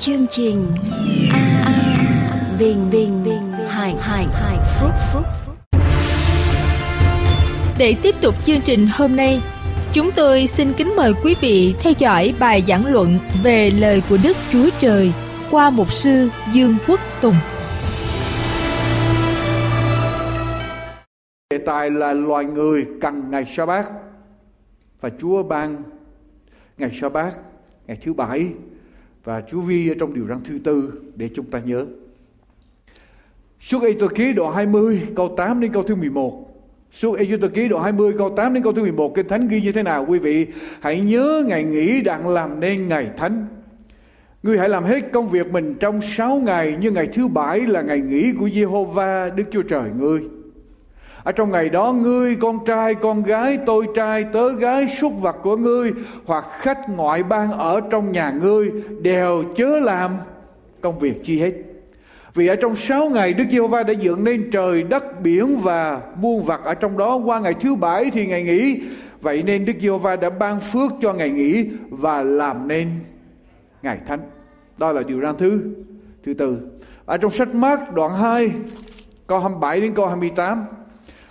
chương trình a a bình bình bình hải hải hải phúc phúc để tiếp tục chương trình hôm nay chúng tôi xin kính mời quý vị theo dõi bài giảng luận về lời của đức chúa trời qua mục sư dương quốc tùng. Đề tài là loài người cần ngày sa bát và chúa ban ngày sa bát ngày thứ bảy và chú vi ở trong điều răn thứ tư để chúng ta nhớ. Suốt Ê Tô Ký đoạn 20 câu 8 đến câu thứ 11. Suốt Ê Tô Ký đoạn 20 câu 8 đến câu thứ 11 Kinh Thánh ghi như thế nào, quý vị? Hãy nhớ ngày nghỉ đặng làm nên ngày thánh. Ngươi hãy làm hết công việc mình trong 6 ngày như ngày thứ bảy là ngày nghỉ của Giê-hô-va, Đức Chúa Trời ngươi ở trong ngày đó, ngươi, con trai, con gái, tôi trai, tớ gái, súc vật của ngươi hoặc khách ngoại bang ở trong nhà ngươi đều chớ làm công việc chi hết. Vì ở trong sáu ngày, Đức Giê-hô-va đã dựng nên trời, đất, biển và muôn vật ở trong đó. Qua ngày thứ bảy thì ngày nghỉ. Vậy nên Đức Giê-hô-va đã ban phước cho ngày nghỉ và làm nên ngày thánh. Đó là điều răn thứ thứ tư. Ở trong sách Mát đoạn 2 câu 27 đến câu 28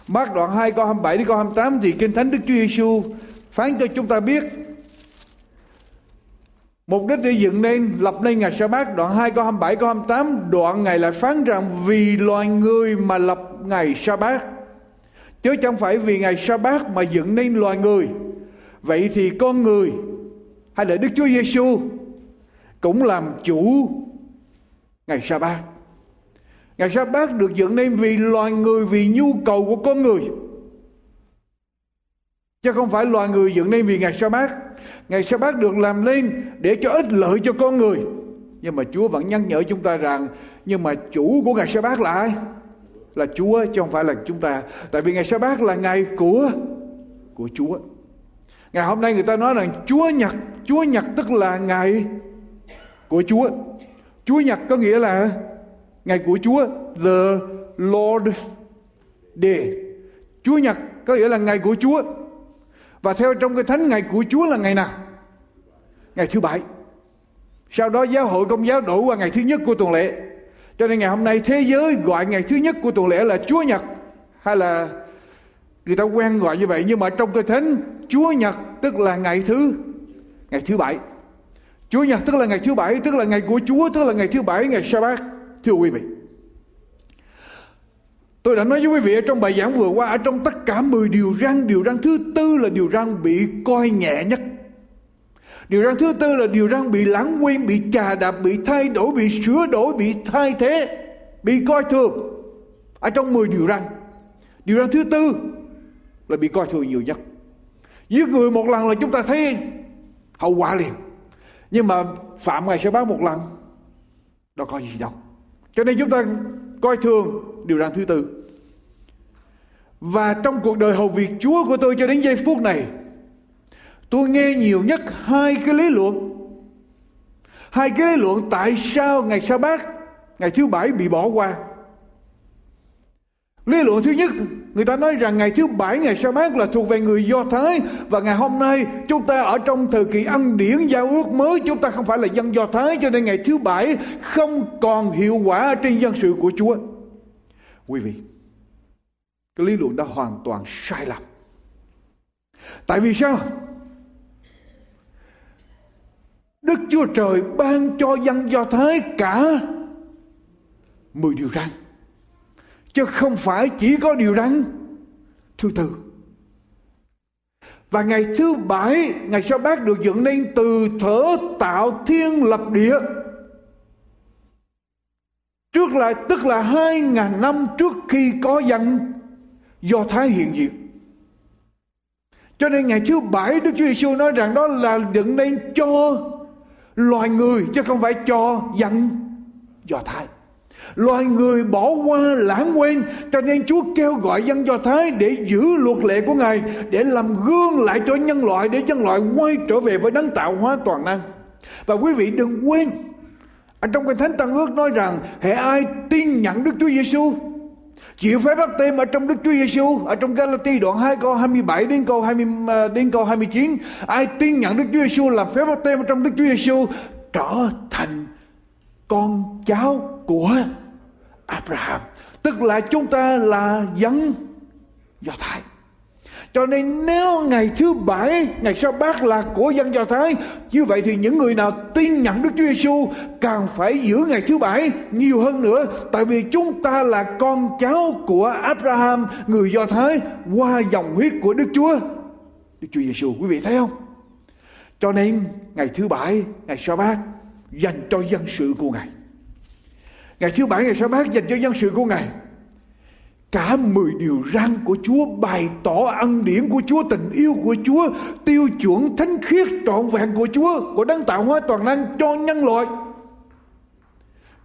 Mark đoạn 2 câu 27 đến câu 28 thì Kinh Thánh Đức Chúa Giêsu phán cho chúng ta biết. Mục đích để dựng nên, lập nên ngày sa bát đoạn 2 câu 27 câu 28 đoạn ngày lại phán rằng vì loài người mà lập ngày sa bát chứ chẳng phải vì ngày sa bát mà dựng nên loài người. Vậy thì con người hay là Đức Chúa Giêsu cũng làm chủ ngày sa bát Ngày sa bát được dựng nên vì loài người, vì nhu cầu của con người. Chứ không phải loài người dựng nên vì ngày sa bát. Ngày sa bát được làm lên để cho ích lợi cho con người. Nhưng mà Chúa vẫn nhắc nhở chúng ta rằng nhưng mà chủ của ngày sa bát là ai? Là Chúa chứ không phải là chúng ta. Tại vì ngày sa bát là ngày của của Chúa. Ngày hôm nay người ta nói rằng Chúa nhật, Chúa nhật tức là ngày của Chúa. Chúa nhật có nghĩa là ngày của Chúa, the Lord Day. Chúa Nhật có nghĩa là ngày của Chúa. Và theo trong cái thánh, ngày của Chúa là ngày nào? Ngày thứ bảy. Sau đó giáo hội công giáo đổ qua ngày thứ nhất của tuần lễ. Cho nên ngày hôm nay thế giới gọi ngày thứ nhất của tuần lễ là Chúa Nhật. Hay là người ta quen gọi như vậy. Nhưng mà trong cái thánh, Chúa Nhật tức là ngày thứ ngày thứ bảy. Chúa Nhật tức là ngày thứ bảy, tức là ngày của Chúa, tức là ngày thứ bảy, ngày Sa-bát. Thưa quý vị, tôi đã nói với quý vị ở trong bài giảng vừa qua, ở trong tất cả 10 điều răn, điều răn thứ tư là điều răn bị coi nhẹ nhất. Điều răn thứ tư là điều răn bị lãng quên, bị trà đạp, bị thay đổi, bị sửa đổi, bị thay thế, bị coi thường. Ở trong 10 điều răn. Điều răn thứ tư là bị coi thường nhiều nhất. Giết người một lần là chúng ta thấy hậu quả liền. Nhưng mà phạm ngày sẽ báo một lần, đâu có gì đâu. Cho nên chúng ta coi thường điều răn thứ tư. Và trong cuộc đời hầu việc Chúa của tôi cho đến giây phút này, tôi nghe nhiều nhất hai cái lý luận. Hai cái lý luận tại sao ngày sa bát ngày thứ bảy bị bỏ qua. Lý luận thứ nhất, người ta nói rằng ngày thứ bảy ngày sa mát là thuộc về người Do Thái và ngày hôm nay chúng ta ở trong thời kỳ ăn điển giao ước mới chúng ta không phải là dân Do Thái cho nên ngày thứ bảy không còn hiệu quả trên dân sự của Chúa. Quý vị, cái lý luận đó hoàn toàn sai lầm. Tại vì sao? Đức Chúa Trời ban cho dân Do Thái cả 10 điều răn chứ không phải chỉ có điều răn thứ tư. Và ngày thứ bảy, ngày sau bát được dựng nên từ thở tạo thiên lập địa. Trước lại, tức là hai ngàn năm trước khi có dân do thái hiện diện. Cho nên ngày thứ bảy Đức Chúa Giêsu nói rằng đó là dựng nên cho loài người, chứ không phải cho dân Do Thái. Loài người bỏ qua lãng quên, cho nên Chúa kêu gọi dân Do Thái để giữ luật lệ của Ngài, để làm gương lại cho nhân loại, để nhân loại quay trở về với đấng tạo hóa toàn năng. Và quý vị đừng quên, ở trong cái thánh tăng ước nói rằng hệ ai tin nhận Đức Chúa Giêsu chịu phép báp tên ở trong Đức Chúa Giêsu ở trong Galati đoạn 2 câu 27 đến câu 20 à, đến câu 29 ai tin nhận Đức Chúa Giêsu làm phép báp tên ở trong Đức Chúa Giêsu trở thành con cháu của Abraham. Tức là chúng ta là dân Do Thái. Cho nên nếu ngày thứ bảy, ngày sau bát là của dân Do Thái, như vậy thì những người nào tin nhận Đức Chúa Giêsu càng phải giữ ngày thứ bảy nhiều hơn nữa. Tại vì chúng ta là con cháu của Abraham, người Do Thái, qua dòng huyết của Đức Chúa Đức Chúa Giêsu quý vị thấy không? Cho nên ngày thứ bảy, ngày sa bát dành cho dân sự của ngài ngày thứ bảy ngày sa bát dành cho dân sự của ngài Cả mười điều răn của Chúa bày tỏ ân điển của Chúa, tình yêu của Chúa, tiêu chuẩn thánh khiết trọn vẹn của Chúa, của đấng tạo hóa toàn năng cho nhân loại.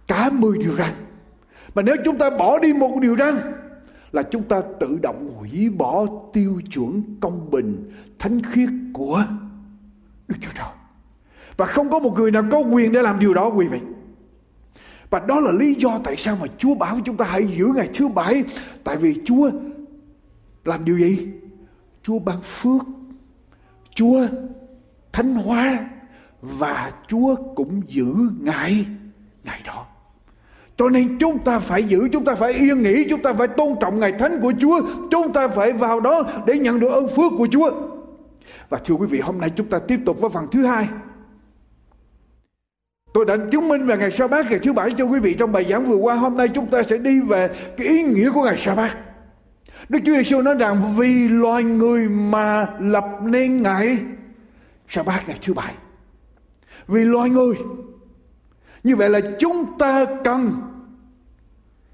Cả mười điều răn. Mà nếu chúng ta bỏ đi một điều răn là chúng ta tự động hủy bỏ tiêu chuẩn công bình, thánh khiết của Đức Chúa Trời. Và không có một người nào có quyền để làm điều đó quý vị. Và đó là lý do tại sao mà Chúa bảo chúng ta hãy giữ ngày thứ bảy. Tại vì Chúa làm điều gì? Chúa ban phước. Chúa thánh hóa. Và Chúa cũng giữ ngày, ngày đó. Cho nên chúng ta phải giữ, chúng ta phải yên nghỉ, chúng ta phải tôn trọng ngày thánh của Chúa. Chúng ta phải vào đó để nhận được ơn phước của Chúa. Và thưa quý vị, hôm nay chúng ta tiếp tục với phần thứ hai. Tôi đã chứng minh về ngày sa bát ngày thứ bảy cho quý vị trong bài giảng vừa qua. Hôm nay chúng ta sẽ đi về cái ý nghĩa của ngày sa bát. Đức Chúa Giêsu nói rằng, vì loài người mà lập nên ngày sa bát ngày thứ bảy. Vì loài người. Như vậy là chúng ta cần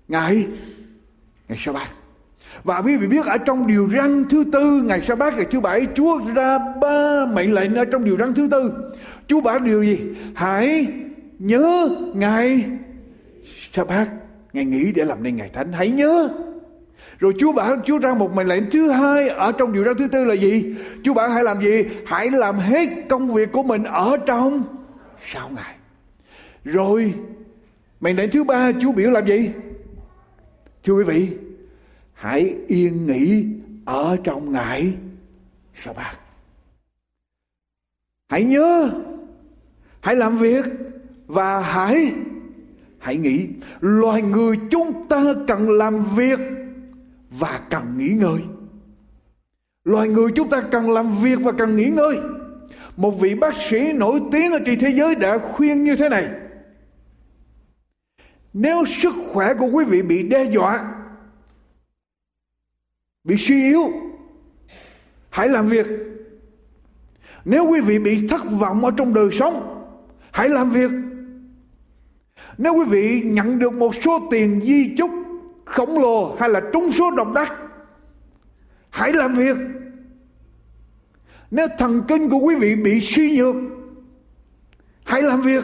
ngày ngày sa bát. Và quý vị biết ở trong điều răn thứ tư, ngày sa bát ngày thứ bảy, Chúa ra ba mệnh lệnh ở trong điều răn thứ tư. Chúa bảo điều gì? Hãy nhớ ngày sa bát ngày nghỉ để làm nên ngày thánh hãy nhớ rồi Chúa bảo Chúa ra một mệnh lệnh thứ hai ở trong điều răn thứ tư là gì? Chúa bảo hãy làm gì? Hãy làm hết công việc của mình ở trong sáu ngày. Rồi mệnh lệnh thứ ba Chúa biểu làm gì? Thưa quý vị, hãy yên nghỉ ở trong ngày sa bát. Hãy nhớ, hãy làm việc và hãy hãy nghĩ, loài người chúng ta cần làm việc và cần nghỉ ngơi. Loài người chúng ta cần làm việc và cần nghỉ ngơi. Một vị bác sĩ nổi tiếng ở trên thế giới đã khuyên như thế này. Nếu sức khỏe của quý vị bị đe dọa, bị suy yếu, hãy làm việc. Nếu quý vị bị thất vọng ở trong đời sống, hãy làm việc nếu quý vị nhận được một số tiền di chúc khổng lồ hay là trúng số độc đắc, hãy làm việc. Nếu thần kinh của quý vị bị suy nhược, hãy làm việc.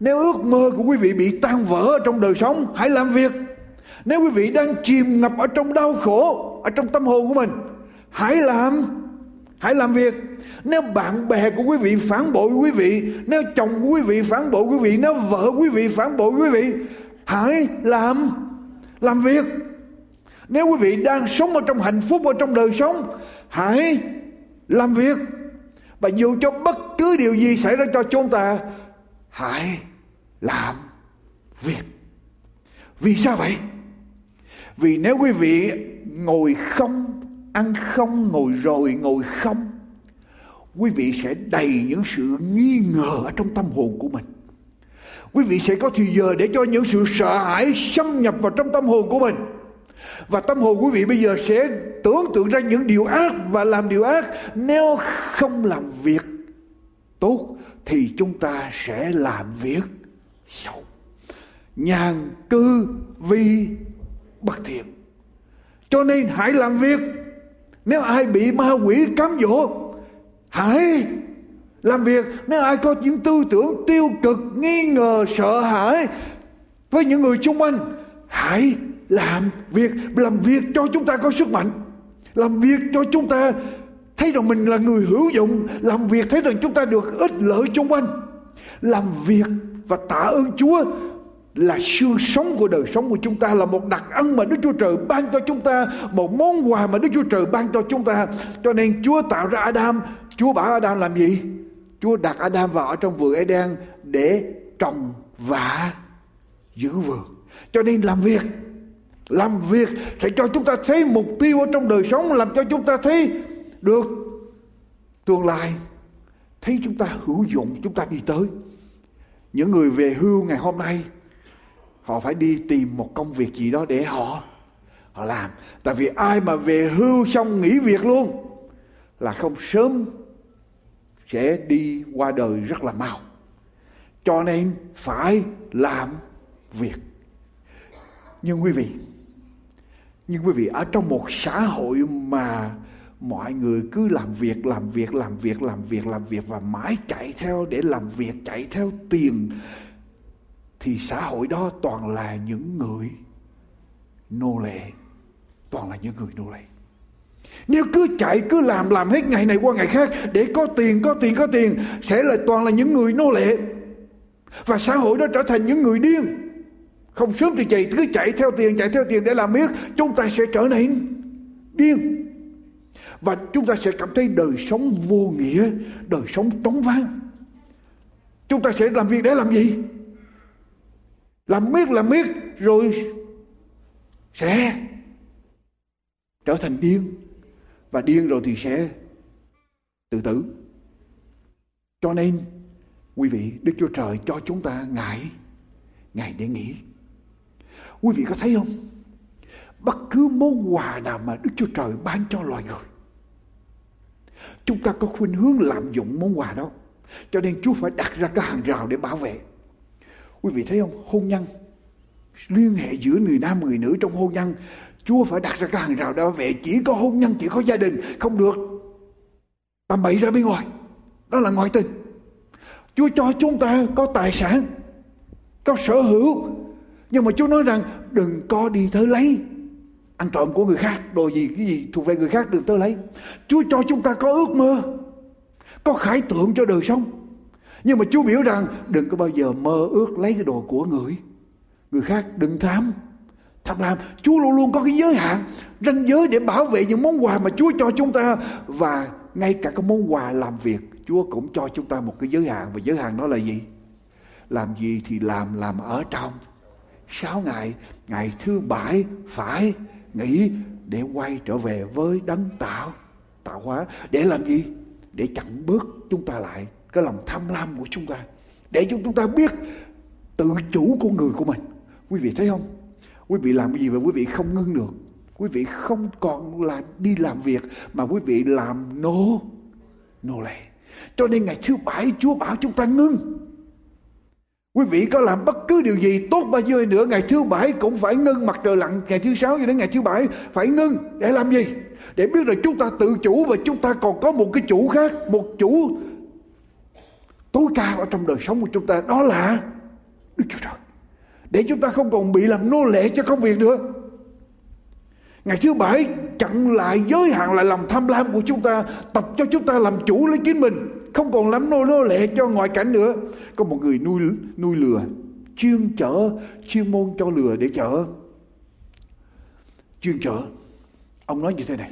Nếu ước mơ của quý vị bị tan vỡ trong đời sống, hãy làm việc. Nếu quý vị đang chìm ngập ở trong đau khổ, ở trong tâm hồn của mình, hãy làm hãy làm việc. Nếu bạn bè của quý vị phản bội quý vị, nếu chồng của quý vị phản bội quý vị, nếu vợ quý vị phản bội quý vị, hãy làm làm việc. Nếu quý vị đang sống ở trong hạnh phúc ở trong đời sống, hãy làm việc. Và dù cho bất cứ điều gì xảy ra cho chúng ta, hãy làm việc. Vì sao vậy? Vì nếu quý vị ngồi không ăn không, ngồi rồi ngồi không. Quý vị sẽ đầy những sự nghi ngờ ở trong tâm hồn của mình. Quý vị sẽ có thời giờ để cho những sự sợ hãi xâm nhập vào trong tâm hồn của mình. Và tâm hồn quý vị bây giờ sẽ tưởng tượng ra những điều ác và làm điều ác. Nếu không làm việc tốt thì chúng ta sẽ làm việc xấu. Nhàn cư vi bất thiện. Cho nên hãy làm việc nếu ai bị ma quỷ cám dỗ, hãy làm việc. Nếu ai có những tư tưởng tiêu cực, nghi ngờ, sợ hãi với những người xung quanh, hãy làm việc. Làm việc cho chúng ta có sức mạnh. Làm việc cho chúng ta thấy rằng mình là người hữu dụng. Làm việc thấy rằng chúng ta được ích lợi xung quanh. Làm việc và tạ ơn chúa là xương sống của đời sống của chúng ta, là một đặc ân mà Đức Chúa Trời ban cho chúng ta, một món quà mà Đức Chúa Trời ban cho chúng ta. Cho nên Chúa tạo ra Adam. Chúa bảo Adam làm gì? Chúa đặt Adam vào ở trong vườn Eden để trồng và giữ vườn. cho nên làm việc làm việc sẽ cho chúng ta thấy mục tiêu ở trong đời sống, làm cho chúng ta thấy được tương lai. Thấy chúng ta hữu dụng, chúng ta đi tới. Những người về hưu ngày hôm nay họ phải đi tìm một công việc gì đó để họ họ làm. Tại vì ai mà về hưu xong nghỉ việc luôn là không sớm sẽ đi qua đời rất là mau. Cho nên phải làm việc. Nhưng quý vị, nhưng quý vị, ở trong một xã hội mà mọi người cứ làm việc làm việc làm việc làm việc làm việc và mãi chạy theo để làm việc, chạy theo tiền thì xã hội đó toàn là những người nô lệ. Toàn là những người nô lệ. Nếu cứ chạy, cứ làm làm hết ngày này qua ngày khác, để có tiền có tiền có tiền, sẽ là toàn là những người nô lệ. Và xã hội đó trở thành những người điên. Không sớm thì chạy, cứ chạy theo tiền, chạy theo tiền để làm biết chúng ta sẽ trở nên điên. Và chúng ta sẽ cảm thấy đời sống vô nghĩa, đời sống trống vắng. Chúng ta sẽ làm việc để làm gì? Làm miết làm miết, rồi sẽ trở thành điên. Và điên rồi thì sẽ tự tử. Cho nên, quý vị, đức chúa trời cho chúng ta ngại ngày để nghỉ quý vị có thấy không? Bất cứ món quà nào mà đức chúa trời ban cho loài người, chúng ta có khuynh hướng lạm dụng món quà đó. Cho nên chúa phải đặt ra cái hàng rào để bảo vệ quý vị thấy không? Hôn nhân. Liên hệ giữa người nam, người nữ trong hôn nhân. Chúa phải đặt ra cái hàng rào đó về chỉ có hôn nhân, chỉ có gia đình. Không được. Tầm bậy ra bên ngoài. Đó là ngoại tình. Chúa cho chúng ta có tài sản, có sở hữu. Nhưng mà Chúa nói rằng, đừng có đi tới lấy ăn trộm của người khác, đồ gì, cái gì thuộc về người khác, đừng tới lấy. Chúa cho chúng ta có ước mơ, có khải tượng cho đời sống nhưng mà Chúa biểu rằng, đừng có bao giờ mơ ước lấy cái đồ của người. Người khác đừng tham. Tham lam, Chúa luôn luôn có cái giới hạn, ranh giới để bảo vệ những món quà mà Chúa cho chúng ta. Và ngay cả cái món quà làm việc, Chúa cũng cho chúng ta một cái giới hạn. Và giới hạn đó là gì? Làm gì thì làm làm ở trong. Sáu ngày ngày thứ bảy phải nghỉ để quay trở về với đấng tạo tạo hóa. Để làm gì? Để chặn bước chúng ta lại cái lòng tham lam của chúng ta, để cho chúng ta biết tự chủ của người của mình. Quý vị thấy không? Quý vị làm cái gì mà quý vị không ngưng được? Quý vị không còn là đi làm việc mà quý vị làm nô nô lệ. Cho nên ngày thứ bảy, chúa bảo chúng ta ngưng. Quý vị có làm bất cứ điều gì tốt bao nhiêu nữa ngày thứ bảy cũng phải ngưng mặt trời lặn. Ngày thứ sáu cho đến ngày thứ bảy phải ngưng để làm gì? Để biết là chúng ta tự chủ và chúng ta còn có một cái chủ khác, một chủ tối cao ở trong đời sống của chúng ta, đó là đức chúa trời. Để chúng ta không còn bị làm nô lệ cho công việc nữa. Ngày thứ bảy, chặn lại giới hạn, lại lòng tham lam của chúng ta, tập cho chúng ta làm chủ lấy chính mình, không còn làm nô nô lệ cho ngoại cảnh nữa. Có một người nuôi nuôi lừa, chuyên chở, chuyên môn cho lừa để chở. Chuyên chở. Ông nói như thế này.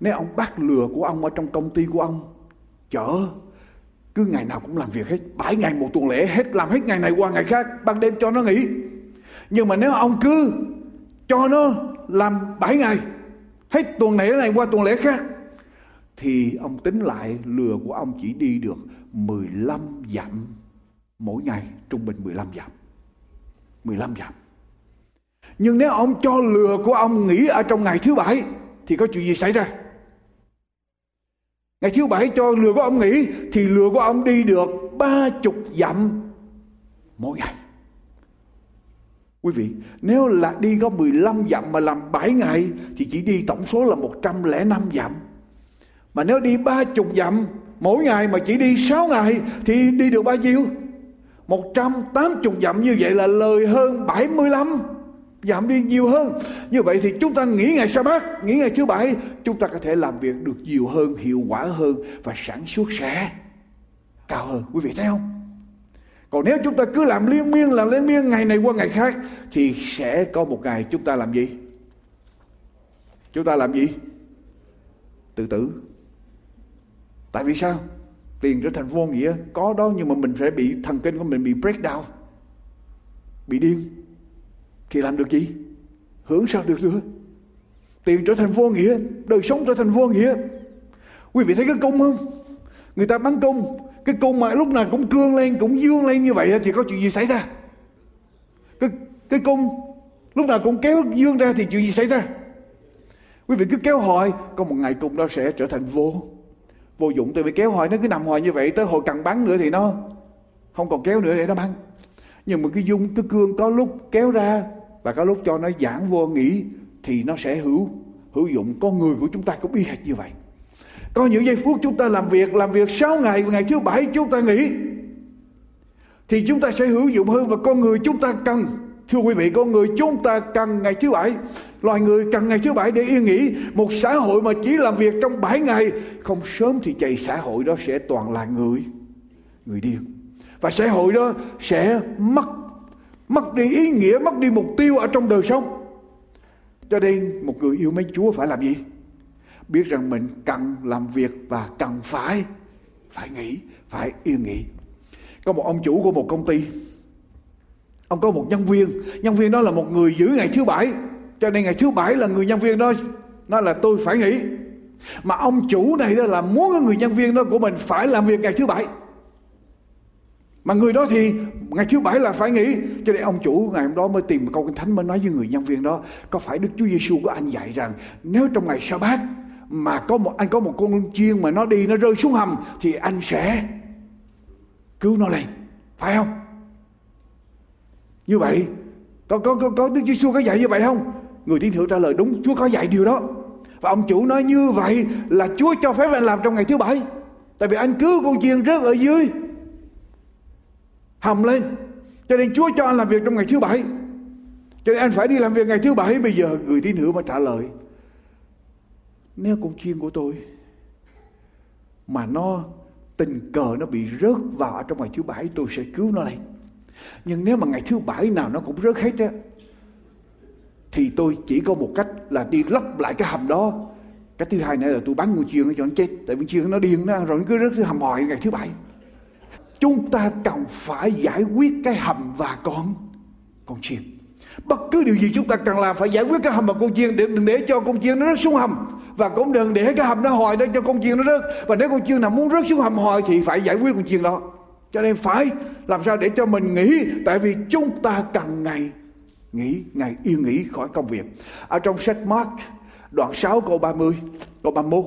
Nếu ông bắt lừa của ông ở trong công ty của ông, chở cứ ngày nào cũng làm việc hết. Bảy ngày một tuần lễ hết, làm hết ngày này qua ngày khác. Ban đêm cho nó nghỉ. Nhưng mà nếu ông cứ cho nó làm bảy ngày, hết tuần lễ này qua tuần lễ khác, thì ông tính lại lừa của ông chỉ đi được 15 dặm mỗi ngày, trung bình 15 dặm. 15 dặm. Nhưng nếu ông cho lừa của ông nghỉ ở trong ngày thứ bảy, thì có chuyện gì xảy ra? Ngày thứ bảy cho lừa của ông nghỉ thì lừa của ông đi được ba chục dặm mỗi ngày. Quý vị, nếu là đi có 15 dặm mà làm 7 ngày thì chỉ đi tổng số là 105 dặm. Mà nếu đi ba chục dặm mỗi ngày mà chỉ đi 6 ngày thì đi được bao nhiêu? 180 dặm như vậy là lời hơn 75 giảm đi nhiều hơn. Như vậy thì chúng ta nghỉ ngày sa bát nghỉ ngày thứ bảy, chúng ta có thể làm việc được nhiều hơn, hiệu quả hơn và sản xuất sẽ cao hơn. Quý vị thấy không? Còn nếu chúng ta cứ làm liên miên, làm liên miên ngày này qua ngày khác, thì sẽ có một ngày chúng ta làm gì? Chúng ta làm gì? Tự tử. Tại vì sao? Tiền trở thành vô nghĩa, có đó nhưng mà mình sẽ bị, thần kinh của mình bị break down, bị điên thì làm được gì? Hưởng sao được nữa? Tiền trở thành vô nghĩa, đời sống trở thành vô nghĩa. Quý vị thấy cái cung không? Người ta bắn cung, cái cung mà lúc nào cũng cương lên, cũng dương lên như vậy thì có chuyện gì xảy ra? Cái cái cung, lúc nào cũng kéo dương ra thì chuyện gì xảy ra? Quý vị cứ kéo hoài, có một ngày cung đó sẽ trở thành vô. Vô dụng, tại vì kéo hoài nó cứ nằm hoài như vậy, tới hồi cần bắn nữa thì nó không còn kéo nữa để nó bắn nhưng mà cái dung, cái cương có lúc kéo ra và có lúc cho nó giãn vô nghỉ thì nó sẽ hữu hữu dụng. Con người của chúng ta cũng y hệt như vậy. Có những giây phút chúng ta làm việc làm việc 6 ngày và ngày thứ bảy chúng ta nghỉ, thì chúng ta sẽ hữu dụng hơn. Và con người chúng ta cần, thưa quý vị, con người chúng ta cần ngày thứ bảy. Loài người cần ngày thứ bảy để yên nghỉ. Một xã hội mà chỉ làm việc trong 7 ngày, không sớm thì chạy xã hội đó sẽ toàn là người người điên. Và xã hội đó sẽ mất mất đi ý nghĩa, mất đi mục tiêu ở trong đời sống. Cho nên một người yêu mến Chúa phải làm gì? Biết rằng mình cần làm việc và cần phải phải nghỉ phải yên nghỉ. Có một ông chủ của một công ty. Ông có một nhân viên. Nhân viên đó là một người giữ ngày thứ bảy. Cho nên ngày thứ bảy là người nhân viên đó. Nói là tôi phải nghỉ. Mà ông chủ này đó là muốn người nhân viên đó của mình phải làm việc ngày thứ bảy mà người đó thì ngày thứ bảy là phải nghỉ. Cho nên ông chủ ngày hôm đó mới tìm một câu kinh thánh mới nói với người nhân viên đó có phải đức chúa giêsu của anh dạy rằng nếu trong ngày sa bát mà có một anh có một con chiên mà nó đi nó rơi xuống hầm thì anh sẽ cứu nó lên. Phải không? Như vậy có có có, có đức chúa giêsu có dạy như vậy không? Người tín hữu trả lời đúng chúa có dạy điều đó. Và ông chủ nói như vậy là chúa cho phép anh làm trong ngày thứ bảy. Tại vì anh cứu con chiên rớt ở dưới hầm lên. Cho nên Chúa cho anh làm việc trong ngày thứ bảy. Cho nên anh phải đi làm việc ngày thứ bảy. Bây giờ người tín hữu mà trả lời. Nếu con chiên của tôi mà nó, tình cờ nó bị rớt vào trong ngày thứ bảy, tôi sẽ cứu nó lên nhưng nếu mà ngày thứ bảy nào nó cũng rớt hết á, thì tôi chỉ có một cách là đi lấp lại cái hầm đó. Cái thứ hai nữa là tôi bán ngôi chiên nó cho nó chết. Tại vì chiên nó điên nó rồi nó cứ rớt hầm hoài ngày thứ bảy chúng ta cần phải giải quyết cái hầm và con con chiên bất cứ điều gì chúng ta cần làm phải giải quyết cái hầm và con chiên để đừng để cho con chiên nó rớt xuống hầm. Và cũng đừng để cái hầm nó hồi đó cho con chiên nó rớt. Và nếu con chiên nào muốn rớt xuống hầm hồi thì phải giải quyết con chiên đó. Cho nên phải làm sao để cho mình nghỉ. Tại vì chúng ta cần ngày nghỉ, ngày yên nghỉ khỏi công việc. Ở trong sách Mark, đoạn 6 câu 30 câu 31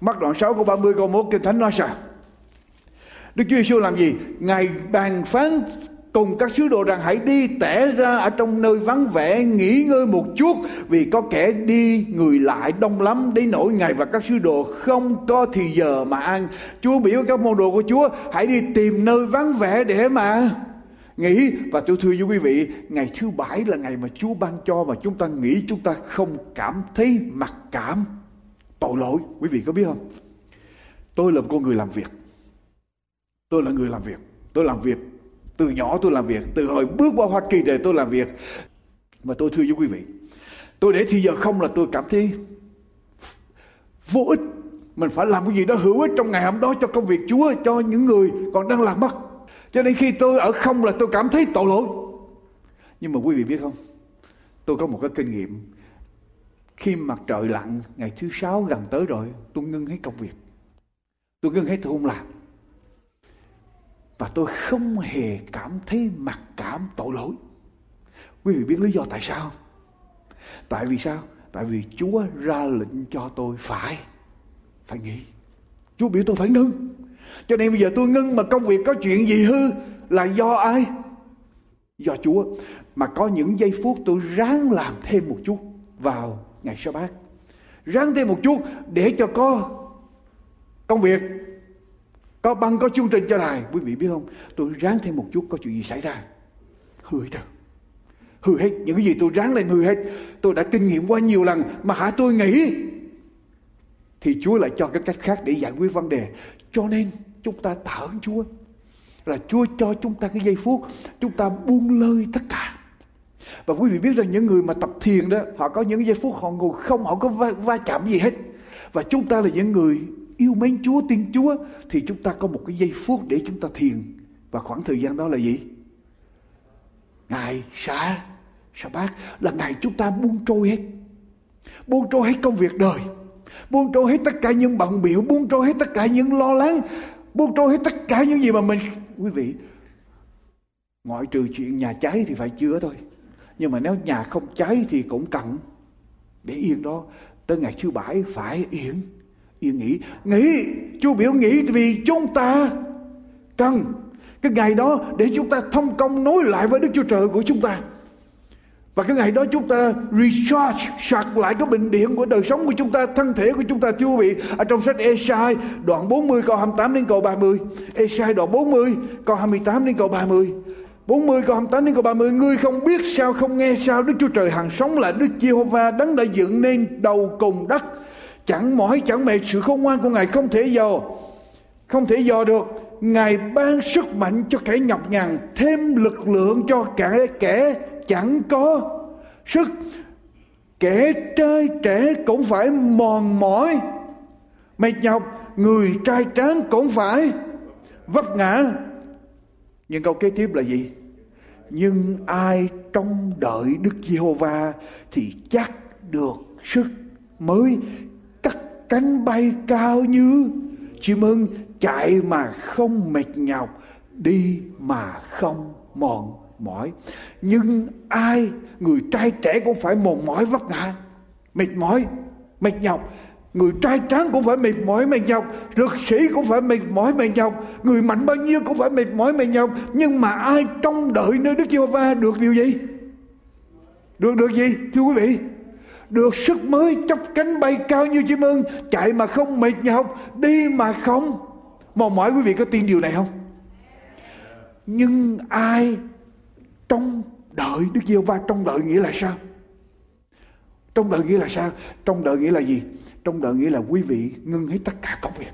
Mark đoạn 6 câu 30 câu 1 kinh thánh nói sao? Đức Chúa Giêsu làm gì? Ngài bàn phán cùng các sứ đồ rằng hãy đi tẻ ra ở trong nơi vắng vẻ, nghỉ ngơi một chút, vì có kẻ đi người lại đông lắm. Đến nỗi ngài và các sứ đồ không có thì giờ mà ăn. Chúa biểu các môn đồ của chúa, hãy đi tìm nơi vắng vẻ để mà nghỉ. Và tôi thưa với quý vị, ngày thứ bảy là ngày mà chúa ban cho và chúng ta nghĩ chúng ta không cảm thấy mặc cảm tội lỗi. Quý vị có biết không? Tôi là một con người làm việc tôi là người làm việc. Tôi làm việc từ nhỏ tôi làm việc, từ hồi bước qua hoa kỳ để tôi làm việc. Và tôi thưa với quý vị, tôi để thì giờ không là tôi cảm thấy vô ích. Mình phải làm cái gì đó hữu ích trong ngày hôm đó cho công việc Chúa, cho những người còn đang làm mất. Cho nên khi tôi ở không là tôi cảm thấy tội lỗi. Nhưng mà quý vị biết không? Tôi có một cái kinh nghiệm. Khi mặt trời lặn ngày thứ sáu gần tới rồi, tôi ngưng hết công việc. Tôi ngưng hết tôi không làm và tôi không hề cảm thấy mặc cảm tội lỗi. Quý vị biết lý do tại sao? Tại vì sao? Tại vì Chúa ra lệnh cho tôi phải phải nghỉ. Chúa biểu tôi phải ngưng. Cho nên bây giờ tôi ngưng mà công việc có chuyện gì hư là do ai? Do Chúa. Mà có những giây phút tôi ráng làm thêm một chút vào ngày sa bát. Ráng thêm một chút để cho có công việc có băng có chương trình cho đài. Quý vị biết không? Tôi ráng thêm một chút có chuyện gì xảy ra. Hư hết rồi hư hết. Những cái gì tôi ráng lên hư hết. Tôi đã kinh nghiệm qua nhiều lần mà hả tôi nghĩ? Thì Chúa lại cho cái cách khác để giải quyết vấn đề. Cho nên chúng ta tạ ơn Chúa. Là Chúa cho chúng ta cái giây phút chúng ta buông lơi tất cả. Và quý vị biết rằng những người mà tập thiền đó họ có những giây phút họ ngồi không họ có va, va chạm gì hết. Và chúng ta là những người yêu mến Chúa, tin Chúa thì chúng ta có một cái giây phút để chúng ta thiền. Và khoảng thời gian đó là gì? ngày sa sa bát là ngày chúng ta buông trôi hết. Buông trôi hết công việc đời. Buông trôi hết tất cả những bận biểu buông trôi hết tất cả những lo lắng buông trôi hết tất cả những gì mà mình quý vị ngoại trừ chuyện nhà cháy thì phải chữa thôi. Nhưng mà nếu nhà không cháy thì cũng cần để yên đó tới ngày thứ bảy phải yên yên nghỉ. Nghỉ. Chú biểu nghỉ vì chúng ta cần cái ngày đó để chúng ta thông công nối lại với Đức Chúa Trời của chúng ta. Và cái ngày đó chúng ta recharge sạc lại cái bình điện của đời sống của chúng ta, thân thể của chúng ta, thưa quý vị. Ở trong sách Esai, đoạn 40 câu 28 đến câu 30 Esai đoạn 40 câu 28 đến câu 30 40 câu 28 đến câu 30 Ngươi không biết sao, không nghe sao Đức Chúa Trời hàng sống là Đức Giê-hô-va đấng đã dựng nên đầu cùng đất chẳng mỏi, chẳng mệt, sự khôn ngoan của Ngài không thể dò, không thể dò được. Ngài ban sức mạnh cho kẻ nhọc nhằn, thêm lực lượng cho kẻ kẻ chẳng có sức. Kẻ trai trẻ cũng phải mòn mỏi, mệt nhọc. Người trai tráng cũng phải vấp ngã. Nhưng câu kế tiếp là gì? Nhưng ai trông đợi Đức Giê-hô-va thì chắc được sức mới cánh bay cao như, chim ưng chạy mà không mệt nhọc, đi mà không mòn mỏi. Nhưng ai, người trai trẻ cũng phải mòn mỏi vất vả mệt mỏi, mệt nhọc. Người trai tráng cũng phải mệt mỏi, mệt nhọc. Lực sĩ cũng phải mệt mỏi, mệt nhọc. Người mạnh bao nhiêu cũng phải mệt mỏi, mệt nhọc. Nhưng mà ai trông đợi nơi đức giê-hô-va được điều gì? Được được gì, thưa quý vị? Được sức mới chắp cánh bay cao như chim ưng, chạy mà không mệt nhọc đi mà không. Mòn mỏi quý vị có tin điều này không? Nhưng ai trong đợi Đức Giêsu va trong đợi nghĩa là sao? Trong đợi nghĩa là sao? Trong đợi nghĩa là gì? Trong đợi nghĩa là quý vị ngưng hết tất cả công việc.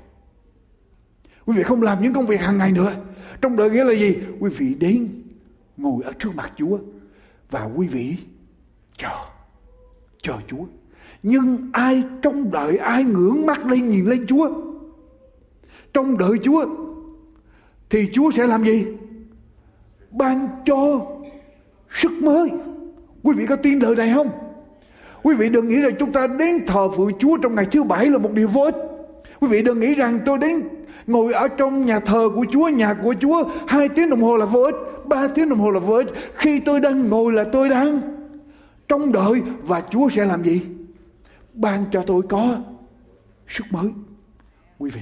Quý vị không làm những công việc hàng ngày nữa. Trong đợi nghĩa là gì? Quý vị đến ngồi ở trước mặt Chúa và quý vị chờ chờ Chúa. Nhưng ai trong đợi ai ngưỡng mắt lên nhìn lên Chúa? Trong đợi Chúa thì Chúa sẽ làm gì? Ban cho sức mới. Quý vị có tin lời này không? Quý vị đừng nghĩ rằng chúng ta đến thờ phượng chúa trong ngày thứ bảy là một điều vô ích. Quý vị đừng nghĩ rằng tôi đến ngồi ở trong nhà thờ của chúa, nhà của chúa, hai tiếng đồng hồ là vô ích, ba tiếng đồng hồ là vô ích. Khi tôi đang ngồi là tôi đang trong đợi và chúa sẽ làm gì? Ban cho tôi có sức mới. Quý vị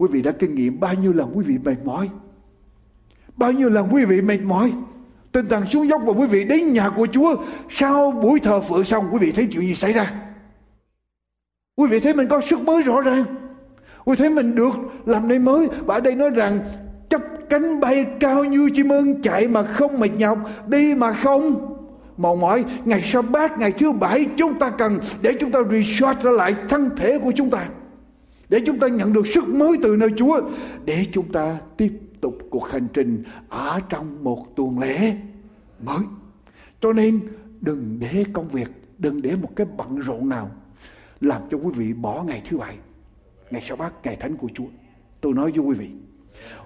quý vị đã kinh nghiệm bao nhiêu lần quý vị mệt mỏi? Bao nhiêu lần quý vị mệt mỏi? Tinh thần xuống dốc và quý vị đến nhà của Chúa. Sau buổi thờ phượng xong, quý vị thấy chuyện gì xảy ra? Quý vị thấy mình có sức mới rõ ràng. Quý vị thấy mình được làm nơi mới. Và ở đây nói rằng chấp cánh bay cao như chim ưng Chạy mà không mệt nhọc, Đi mà không mòn mỏi Ngày sa bát ngày thứ bảy chúng ta cần Để chúng ta restart lại thân thể của chúng ta Để chúng ta nhận được sức mới từ nơi Chúa Để chúng ta tiếp tục cuộc hành trình ở trong một tuần lễ mới. Cho nên đừng để công việc, đừng để một cái bận rộn nào làm cho quý vị bỏ ngày thứ bảy, ngày sau bát, ngày thánh của Chúa. Tôi nói với quý vị,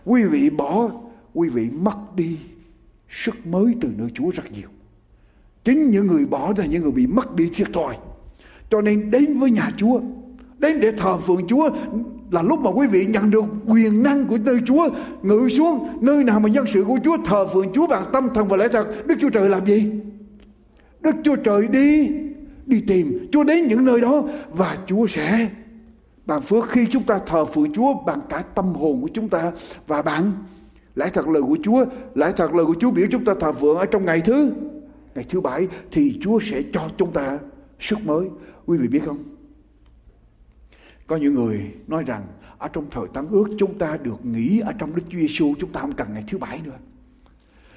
quý vị bỏ, quý vị mất đi sức mới từ nơi Chúa rất nhiều. Chính những người bỏ là những người bị mất đi thiệt thòi. Cho nên đến với nhà Chúa, đến để thờ phượng Chúa là lúc mà quý vị nhận được quyền năng của nơi Chúa ngự xuống nơi nào mà nhân sự của Chúa thờ phượng Chúa bằng tâm thần và lẽ thật. Đức Chúa Trời làm gì? Đức Chúa Trời đi đi tìm Chúa đến những nơi đó và Chúa sẽ bằng phước khi chúng ta thờ phượng Chúa bằng cả tâm hồn của chúng ta. Và bằng lẽ thật lời của Chúa lẽ thật lời của Chúa biểu chúng ta thờ phượng ở trong ngày thứ ngày thứ bảy thì Chúa sẽ cho chúng ta sức mới quý vị biết không có những người nói rằng ở trong thời tăng ước chúng ta được nghỉ ở trong Đức Chúa Giêsu chúng ta không cần ngày thứ bảy nữa.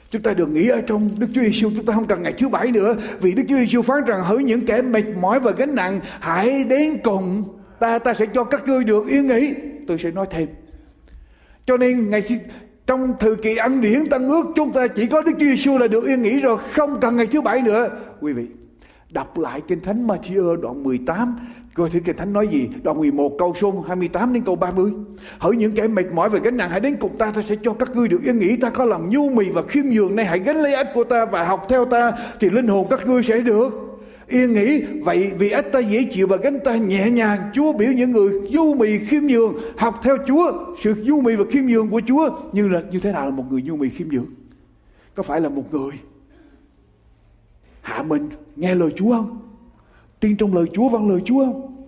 Chúng ta được nghỉ ở trong Đức Chúa Giêsu chúng ta không cần ngày thứ bảy nữa vì Đức Chúa Giêsu phán rằng hỡi những kẻ mệt mỏi và gánh nặng, hãy đến cùng ta ta sẽ cho các ngươi được yên nghỉ. Tôi sẽ nói thêm. Cho nên ngày trong thời kỳ ăn điển tăng ước chúng ta chỉ có Đức Chúa Giêsu là được yên nghỉ rồi không cần ngày thứ bảy nữa. Quý vị, Đọc lại Kinh Thánh Matthew đoạn 18 Coi thử Kinh Thánh nói gì? Đoạn 11 câu số 28 đến câu 30 Hỡi những kẻ mệt mỏi và gánh nặng Hãy đến cùng ta Ta sẽ cho các ngươi được yên nghỉ. Ta có lòng nhu mì và khiêm nhường Này hãy gánh lấy ách của ta Và học theo ta Thì linh hồn các ngươi sẽ được yên nghỉ vậy vì ách ta dễ chịu và gánh ta nhẹ nhàng chúa biểu những người nhu mì khiêm nhường, học theo chúa, sự nhu mì và khiêm nhường của chúa như là như thế nào là một người nhu mì khiêm nhường có phải là một người hạ mình nghe lời Chúa không? Tin trong lời Chúa vâng lời Chúa không?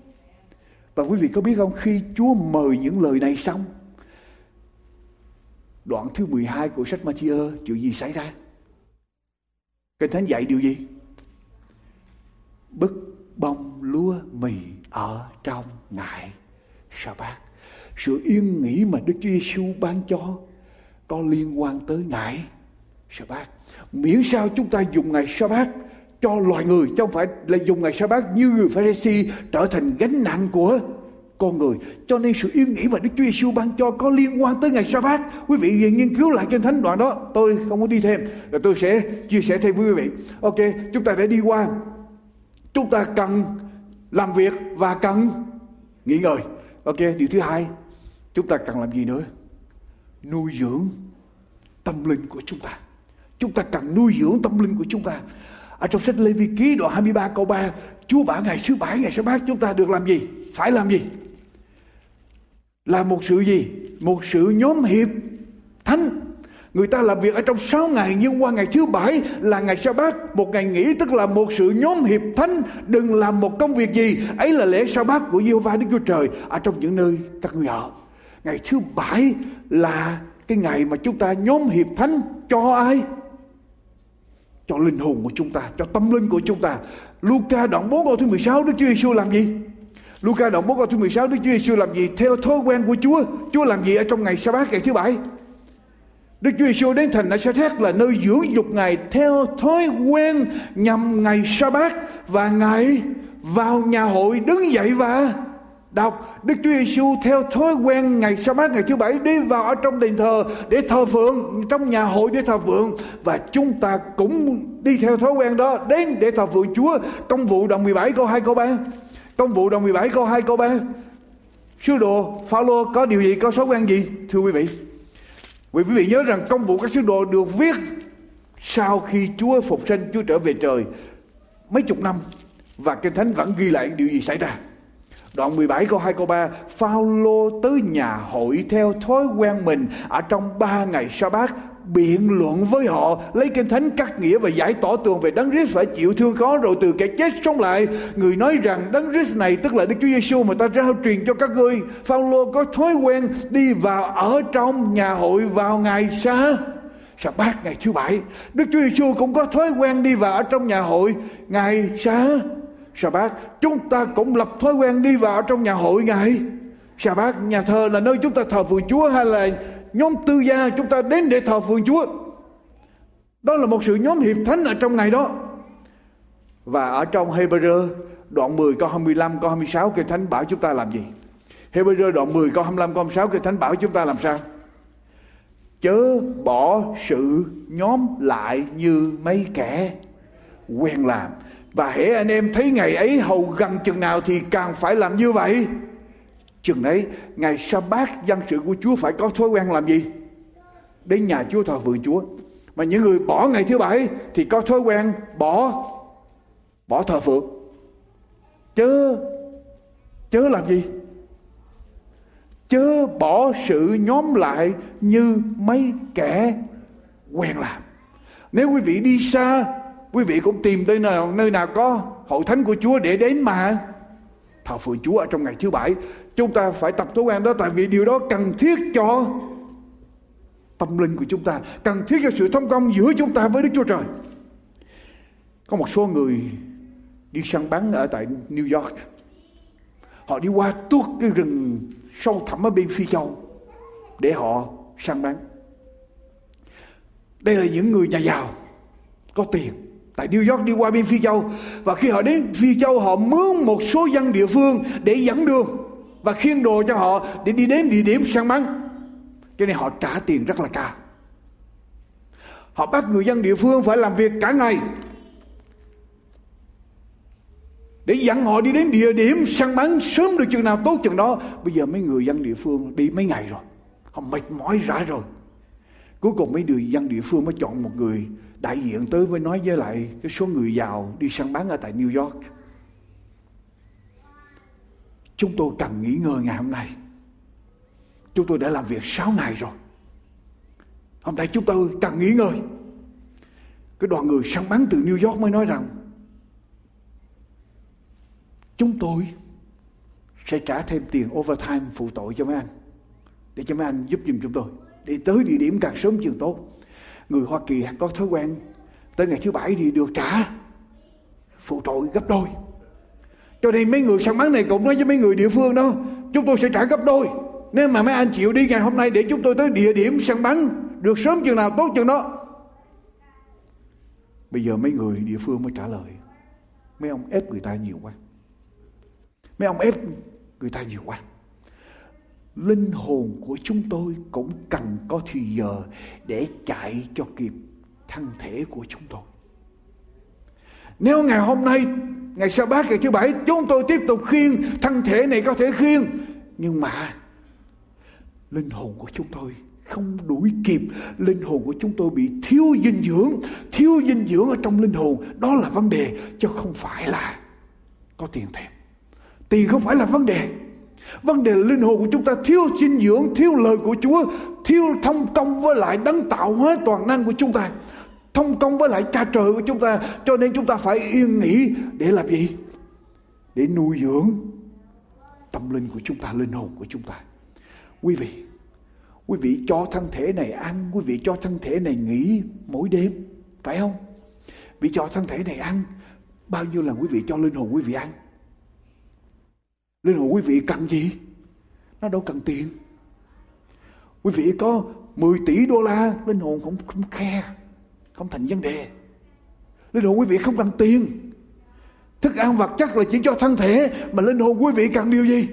Và quý vị có biết không, khi Chúa mời những lời này xong, Đoạn thứ 12 của sách Matthew chuyện gì xảy ra? Kinh Thánh dạy điều gì? Bức bông lúa mì ở trong ngày sa bát Sự yên nghỉ mà Đức Chúa Giêsu ban cho có liên quan tới ngày sa bát Miễn sao chúng ta dùng ngày sa bát cho loài người chứ không phải là dùng ngày sa bát như người Pharisee trở thành gánh nặng của con người. Cho nên sự yên nghỉ mà Đức Chúa Giêsu ban cho có liên quan tới ngày sa bát quý vị nghiên cứu lại kinh thánh đoạn đó. Tôi không có đi thêm. Rồi tôi sẽ chia sẻ thêm với quý vị. Ok, chúng ta đã đi qua chúng ta cần làm việc và cần nghỉ ngơi. Ok, điều thứ hai, chúng ta cần làm gì nữa? Nuôi dưỡng tâm linh của chúng ta. Chúng ta cần nuôi dưỡng tâm linh của chúng ta. Ở trong sách Lê Vi Ký đoạn 23 câu 3 Chúa bảo ngày thứ bảy ngày sẽ bác chúng ta được làm gì? Phải làm gì? Là một sự gì? Một sự nhóm hiệp thánh Người ta làm việc ở trong 6 ngày nhưng qua ngày thứ bảy là ngày sa bát một ngày nghỉ tức là một sự nhóm hiệp thánh đừng làm một công việc gì ấy là lễ sa bát của Giê-hô-va Đức Chúa Trời ở trong những nơi các người ở. Ngày thứ bảy là cái ngày mà chúng ta nhóm hiệp thánh cho ai? cho linh hồn của chúng ta, cho tâm linh của chúng ta. Luca đoạn 4 câu thứ 16 Đức Chúa Giêsu làm gì? Luca đoạn 4 câu thứ 16 Đức Chúa Giêsu làm gì? Theo thói quen của Chúa, Chúa làm gì ở trong ngày sa bát ngày thứ bảy? Đức Chúa Giêsu đến thành Nazareth là nơi dưỡng dục Ngài theo thói quen nhằm ngày sa bát và Ngài vào nhà hội đứng dậy và đọc. Đức Chúa Giêsu theo thói quen ngày sa bát ngày thứ bảy đi vào ở trong đền thờ để thờ phượng, trong nhà hội để thờ phượng. Và chúng ta cũng đi theo thói quen đó đến để thờ phượng Chúa. Công vụ đoạn 17 câu 2 câu 3 công vụ đoạn 17 câu 2 câu 3 sứ đồ Phaolô có điều gì, có thói quen gì, thưa quý vị? Quý vị nhớ rằng công vụ các sứ đồ được viết sau khi Chúa phục sinh, Chúa trở về trời mấy chục năm. Và kinh thánh vẫn ghi lại điều gì xảy ra. Đoạn 17 câu 2 câu 3 Phaolô tới nhà hội theo thói quen mình Ở trong ba ngày sa bát biện luận với họ, lấy kinh thánh cắt nghĩa và giải tỏ tường về đấng Christ phải chịu thương khó rồi từ kẻ chết sống lại. Người nói rằng đấng Christ này tức là Đức Chúa Giêsu mà ta rao truyền cho các ngươi. Phaolô có thói quen đi vào ở trong nhà hội vào ngày sa sa bát ngày thứ bảy. Đức Chúa Giêsu cũng có thói quen đi vào ở trong nhà hội ngày sa sa bát chúng ta cũng lập thói quen đi vào trong nhà hội ngày sa bát nhà thờ là nơi chúng ta thờ phượng chúa hay là nhóm tư gia chúng ta đến để thờ phượng chúa đó là một sự nhóm hiệp thánh ở trong ngày đó và ở trong Hebrew, đoạn 10 câu 25 câu 26 Kinh Thánh bảo chúng ta làm gì? Hebrew đoạn 10 câu 25 câu 26 Kinh Thánh bảo chúng ta làm sao? Chớ bỏ sự nhóm lại như mấy kẻ quen làm và hễ anh em thấy ngày ấy hầu gần chừng nào thì càng phải làm như vậy chừng đấy, ngày sa bát dân sự của chúa phải có thói quen làm gì? Đến nhà chúa thờ phượng chúa. Mà những người bỏ ngày thứ bảy thì có thói quen bỏ bỏ thờ phượng. Chớ chớ làm gì? Chớ bỏ sự nhóm lại như mấy kẻ quen làm. Nếu quý vị đi xa, quý vị cũng tìm nơi nào nơi nào có hội thánh của Chúa để đến mà thờ phượng Chúa ở trong ngày thứ bảy. Chúng ta phải tập thói quen đó, tại vì điều đó cần thiết cho tâm linh của chúng ta, cần thiết cho sự thông công giữa chúng ta với Đức Chúa Trời. Có một số người đi săn bắn ở tại New York. Họ đi qua tuốt cái rừng sâu thẳm ở bên phi châu để họ săn bắn. Đây là những người nhà giàu, có tiền tại New York đi qua bên Phi Châu. Và khi họ đến Phi Châu, họ mướn một số dân địa phương để dẫn đường và khiêng đồ cho họ để đi đến địa điểm săn bắn. Cho nên họ trả tiền rất là cao. Họ bắt người dân địa phương phải làm việc cả ngày để dẫn họ đi đến địa điểm săn bắn sớm được chừng nào, tốt chừng đó. Bây giờ mấy người dân địa phương đi mấy ngày rồi, họ mệt mỏi rã rồi cuối cùng mấy người dân địa phương mới chọn một người đại diện tới với nói với lại cái số người giàu đi săn bắn ở tại New York. Chúng tôi cần nghỉ ngơi ngày hôm nay. Chúng tôi đã làm việc 6 ngày rồi. Hôm nay chúng tôi cần nghỉ ngơi. Cái đoàn người săn bắn từ New York mới nói rằng, chúng tôi sẽ trả thêm tiền overtime phụ tội cho mấy anh, để cho mấy anh giúp giùm chúng tôi để tới địa điểm càng sớm càng tốt. Người Hoa Kỳ có thói quen, tới ngày thứ bảy thì được trả phụ tội gấp đôi. Cho nên mấy người săn bắn này cũng nói với mấy người địa phương đó, chúng tôi sẽ trả gấp đôi. Nếu mà mấy anh chịu đi ngày hôm nay để chúng tôi tới địa điểm săn bắn, được sớm chừng nào tốt chừng đó. Bây giờ mấy người địa phương mới trả lời. Mấy ông ép người ta nhiều quá. Mấy ông ép người ta nhiều quá linh hồn của chúng tôi cũng cần có thì giờ để chạy cho kịp thân thể của chúng tôi. Nếu ngày hôm nay, ngày sa bát ngày thứ bảy, chúng tôi tiếp tục khiêng thân thể này có thể khiêng, nhưng mà linh hồn của chúng tôi không đuổi kịp. Linh hồn của chúng tôi bị thiếu dinh dưỡng. Thiếu dinh dưỡng ở trong linh hồn, đó là vấn đề, chứ không phải là có tiền thêm. Tiền không phải là vấn đề vấn đề linh hồn của chúng ta thiếu dinh dưỡng, thiếu lời của chúa, thiếu thông công với lại đấng tạo hóa toàn năng của chúng ta. Thông công với lại cha trời của chúng ta. Cho nên chúng ta phải yên nghỉ để làm gì? Để nuôi dưỡng tâm linh của chúng ta, linh hồn của chúng ta. Quý vị quý vị cho thân thể này ăn, quý vị cho thân thể này nghỉ mỗi đêm, phải không? Vì cho thân thể này ăn, bao nhiêu lần quý vị cho linh hồn quý vị ăn? Linh hồn quý vị cần gì? Nó đâu cần tiền. Quý vị có 10 tỷ đô la linh hồn không không khe không thành vấn đề. Linh hồn quý vị không cần tiền. Thức ăn vật chất là chỉ cho thân thể mà linh hồn quý vị cần điều gì?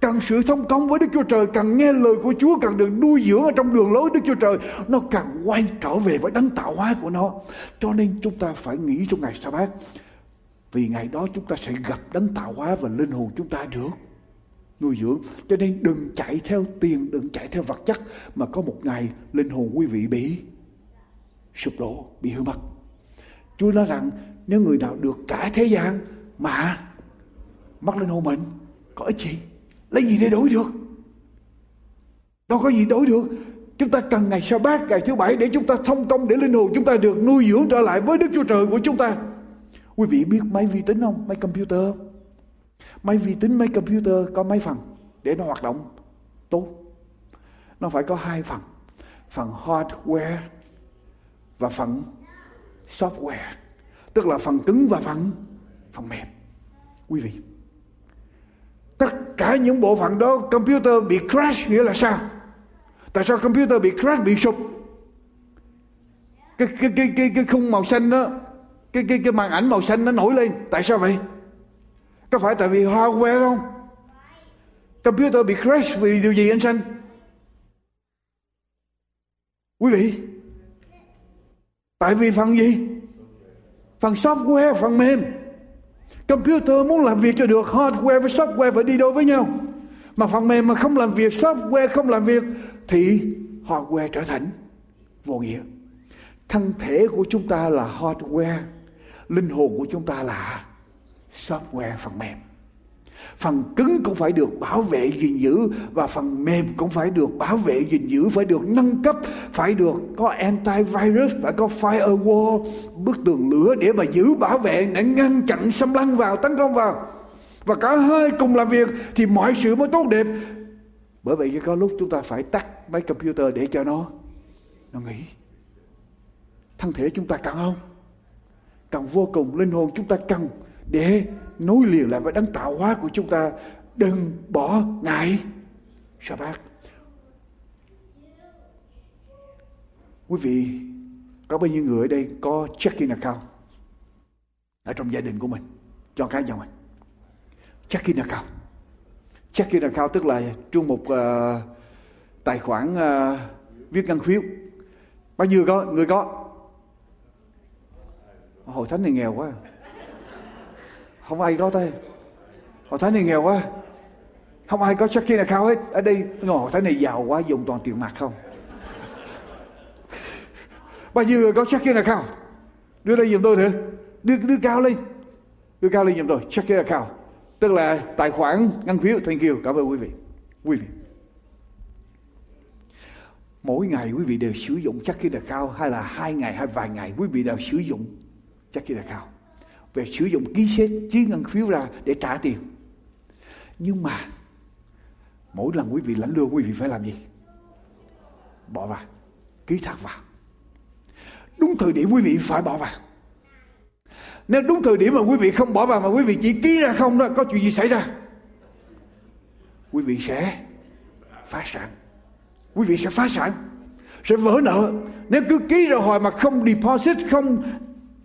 Cần sự thông công với Đức Chúa Trời, cần nghe lời của Chúa, cần được nuôi dưỡng ở trong đường lối Đức Chúa Trời, nó cần quay trở về với đấng tạo hóa của nó. Cho nên chúng ta phải nghĩ trong ngày sa bát vì ngày đó chúng ta sẽ gặp đấng tạo hóa và linh hồn chúng ta được nuôi dưỡng. Cho nên đừng chạy theo tiền, đừng chạy theo vật chất mà có một ngày linh hồn quý vị bị sụp đổ, bị hư mất. Chúa nói rằng nếu người nào được cả thế gian mà mất linh hồn mình có ích gì? lấy gì để đổi được đâu có gì đổi được chúng ta cần ngày sa bát ngày thứ bảy để chúng ta thông công để linh hồn chúng ta được nuôi dưỡng trở lại với đức chúa trời của chúng ta quý vị biết máy vi tính không? Máy computer máy vi tính, máy computer có mấy phần để nó hoạt động tốt? Nó phải có hai phần. Phần hardware và phần software. Tức là phần cứng và phần phần mềm. Quý vị, tất cả những bộ phận đó computer bị crash nghĩa là sao? Tại sao computer bị crash, bị sụp? Cái cái cái cái cái khung màu xanh đó cái cái cái màn ảnh màu xanh nó nổi lên. Tại sao vậy? Có phải tại vì hardware không? Computer bị crash vì điều gì anh xanh? Quý vị tại vì phần gì? Phần software phần mềm. Computer muốn làm việc cho được hardware với software phải đi đôi với nhau. Mà phần mềm mà không làm việc, software không làm việc thì hardware trở thành vô nghĩa. Thân thể của chúng ta là hardware, linh hồn của chúng ta là software phần mềm. Phần cứng cũng phải được bảo vệ gìn giữ và phần mềm cũng phải được bảo vệ gìn giữ, phải được nâng cấp, phải được có antivirus, phải có firewall, bức tường lửa để mà giữ, bảo vệ, để ngăn chặn xâm lăng vào, tấn công vào. Và cả hai cùng làm việc thì mọi sự mới tốt đẹp. Bởi vậy có lúc chúng ta phải tắt máy computer để cho nó nó nghỉ. Thân thể chúng ta cần không? Cần vô cùng linh hồn chúng ta cần để nối liền lại với đấng tạo hóa của chúng ta. Đừng bỏ ngại sa bát. Quý vị có bao nhiêu người ở đây có checking account ở trong gia đình của mình cho cá nhân mình? Checking account. Checking account tức là trong một uh, tài khoản uh, viết ngân phiếu. Bao nhiêu có? Người có? Hội thánh này nghèo quá. Không ai có tay. Họ thấy này nghèo quá. Không ai có checking account hết. Ở đây ngồi thấy này giàu quá dùng toàn tiền mặt không? Bao nhiêu người có checking account đưa đây giùm tôi thử. Đưa đưa cao lên. Đưa cao lên giùm tôi. Checking account tức là tài khoản ngân phiếu. Thank you. Cảm ơn quý vị. Quý vị. Mỗi ngày quý vị đều sử dụng Chuckie là cao, hay là hai ngày hay vài ngày quý vị đều sử dụng? Chắc kia là cao về sử dụng ký xét chí ngân phiếu ra để trả tiền. Nhưng mà, mỗi lần quý vị lãnh lương, quý vị phải làm gì? Bỏ vào. Ký thật vào. Đúng thời điểm quý vị phải bỏ vào. Nếu đúng thời điểm mà quý vị không bỏ vào mà quý vị chỉ ký ra không đó, có chuyện gì xảy ra? Quý vị sẽ phá sản. Quý vị sẽ phá sản, sẽ vỡ nợ. Nếu cứ ký ra hoài mà không deposit, không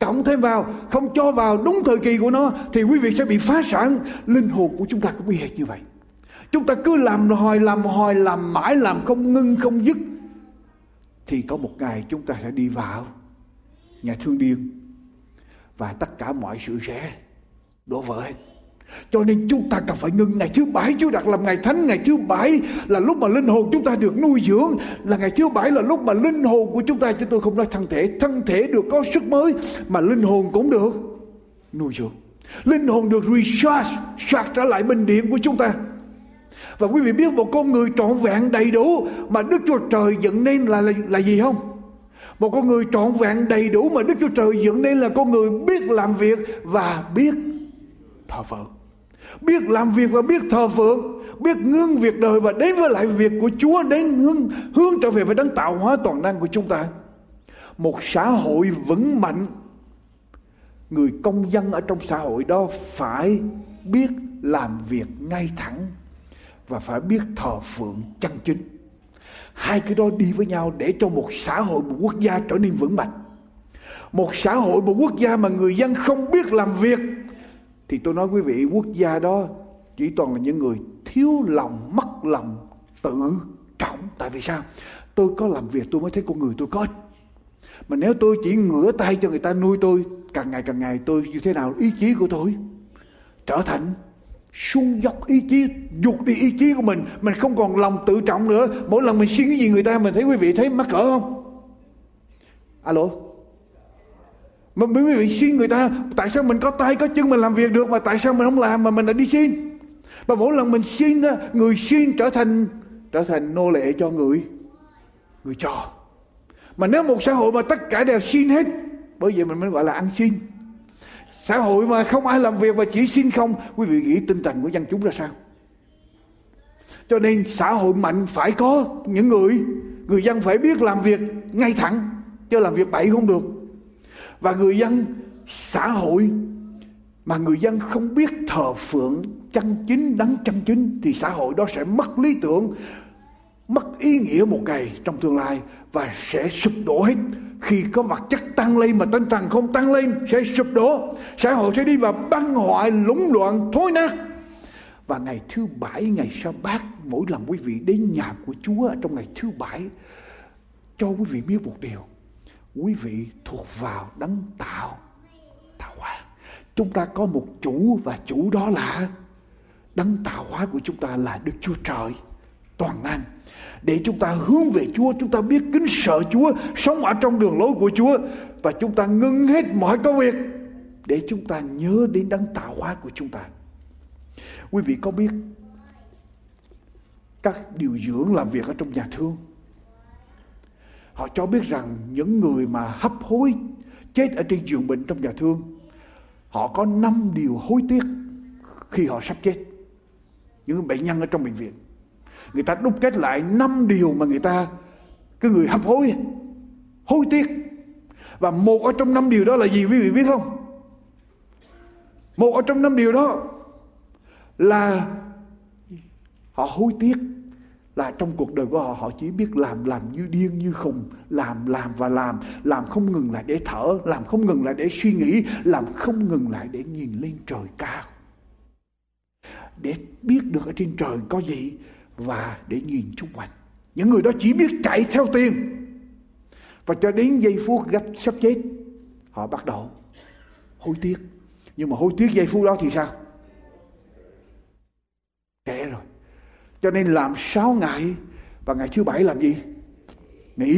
cộng thêm vào, không cho vào đúng thời kỳ của nó, thì quý vị sẽ bị phá sản. Linh hồn của chúng ta cũng bị hệt như vậy. Chúng ta cứ làm hồi làm hồi làm mãi, làm không ngưng, không dứt. Thì có một ngày chúng ta sẽ đi vào nhà thương điên. Và tất cả mọi sự sẽ đổ vỡ hết cho nên chúng ta cần phải ngưng ngày thứ bảy Chúa đặt làm ngày thánh. Ngày thứ bảy là lúc mà linh hồn chúng ta được nuôi dưỡng. Là ngày thứ bảy là lúc mà linh hồn của chúng ta Chúng tôi không nói thân thể. Thân thể được có sức mới Mà linh hồn cũng được nuôi dưỡng. Linh hồn được recharge Sạc trở lại bình điện của chúng ta. Và quý vị biết một con người trọn vẹn đầy đủ Mà Đức Chúa Trời dựng nên là, là, là gì không? Một con người trọn vẹn đầy đủ mà Đức Chúa Trời dựng nên là con người biết làm việc và biết thờ phượng biết làm việc và biết thờ phượng, biết ngưng việc đời và đến với lại việc của Chúa, đến hướng hướng trở về với đấng tạo hóa toàn năng của chúng ta. Một xã hội vững mạnh, người công dân ở trong xã hội đó phải biết làm việc ngay thẳng và phải biết thờ phượng chân chính. Hai cái đó đi với nhau để cho một xã hội một quốc gia trở nên vững mạnh. Một xã hội một quốc gia mà người dân không biết làm việc thì tôi nói quý vị, quốc gia đó chỉ toàn là những người thiếu lòng, mất lòng, tự trọng. Tại vì sao? Tôi có làm việc, tôi mới thấy con người tôi có ích. Mà nếu tôi chỉ ngửa tay cho người ta, nuôi tôi càng ngày càng ngày, tôi như thế nào? Ý chí của tôi trở thành xuống dốc ý chí dục đi ý chí của mình. Mình không còn lòng tự trọng nữa. Mỗi lần mình xin cái gì người ta, mình thấy quý vị thấy mắc cỡ không? Alo? Mà quý vị xin người ta, tại sao mình có tay, có chân mình làm việc được mà tại sao mình không làm mà mình lại đi xin? Và mỗi lần mình xin người xin trở thành trở thành nô lệ cho người người cho mà nếu một xã hội mà tất cả đều xin hết, bởi vậy mình mới gọi là ăn xin. Xã hội mà không ai làm việc và chỉ xin không, quý vị nghĩ tinh thần của dân chúng ra sao? Cho nên xã hội mạnh phải có những người người dân phải biết làm việc ngay thẳng, chứ làm việc bậy không được và người dân, xã hội mà người dân không biết thờ phượng chân chính, đấng chân chính thì xã hội đó sẽ mất lý tưởng, mất ý nghĩa một ngày trong tương lai và sẽ sụp đổ hết. Khi có vật chất tăng lên mà tinh thần không tăng lên, sẽ sụp đổ. Xã hội sẽ đi vào băng hoại, lũng loạn, thối nát. Và ngày thứ bảy, ngày sa bát, mỗi lần quý vị đến nhà của Chúa trong ngày thứ bảy, cho quý vị biết một điều quý vị thuộc vào đấng tạo. Tạo hóa. Chúng ta có một chủ và chủ đó là đấng tạo hóa của chúng ta là Đức Chúa Trời. Toàn năng. Để chúng ta hướng về Chúa, chúng ta biết kính sợ Chúa, sống ở trong đường lối của Chúa và chúng ta ngưng hết mọi công việc để chúng ta nhớ đến đấng tạo hóa của chúng ta. Quý vị có biết các điều dưỡng làm việc ở trong nhà thương họ cho biết rằng những người mà hấp hối chết ở trên giường bệnh trong nhà thương, họ có năm điều hối tiếc khi họ sắp chết. Những bệnh nhân ở trong bệnh viện, người ta đúc kết lại năm điều mà người ta, cái người hấp hối hối tiếc. Và một ở trong năm điều đó là gì quý vị biết không? Một ở trong năm điều đó là họ hối tiếc là trong cuộc đời của họ họ chỉ biết làm làm như điên, như khùng, làm làm và làm. Làm không ngừng lại để thở, làm không ngừng lại để suy nghĩ, làm không ngừng lại để nhìn lên trời cao. Để biết được ở trên trời có gì và để nhìn chung quanh. Những người đó chỉ biết chạy theo tiền. Và cho đến giây phút gấp sắp chết, họ bắt đầu hối tiếc. Nhưng mà hối tiếc giây phút đó thì sao? Trễ rồi cho nên làm sáu ngày và ngày thứ bảy làm gì?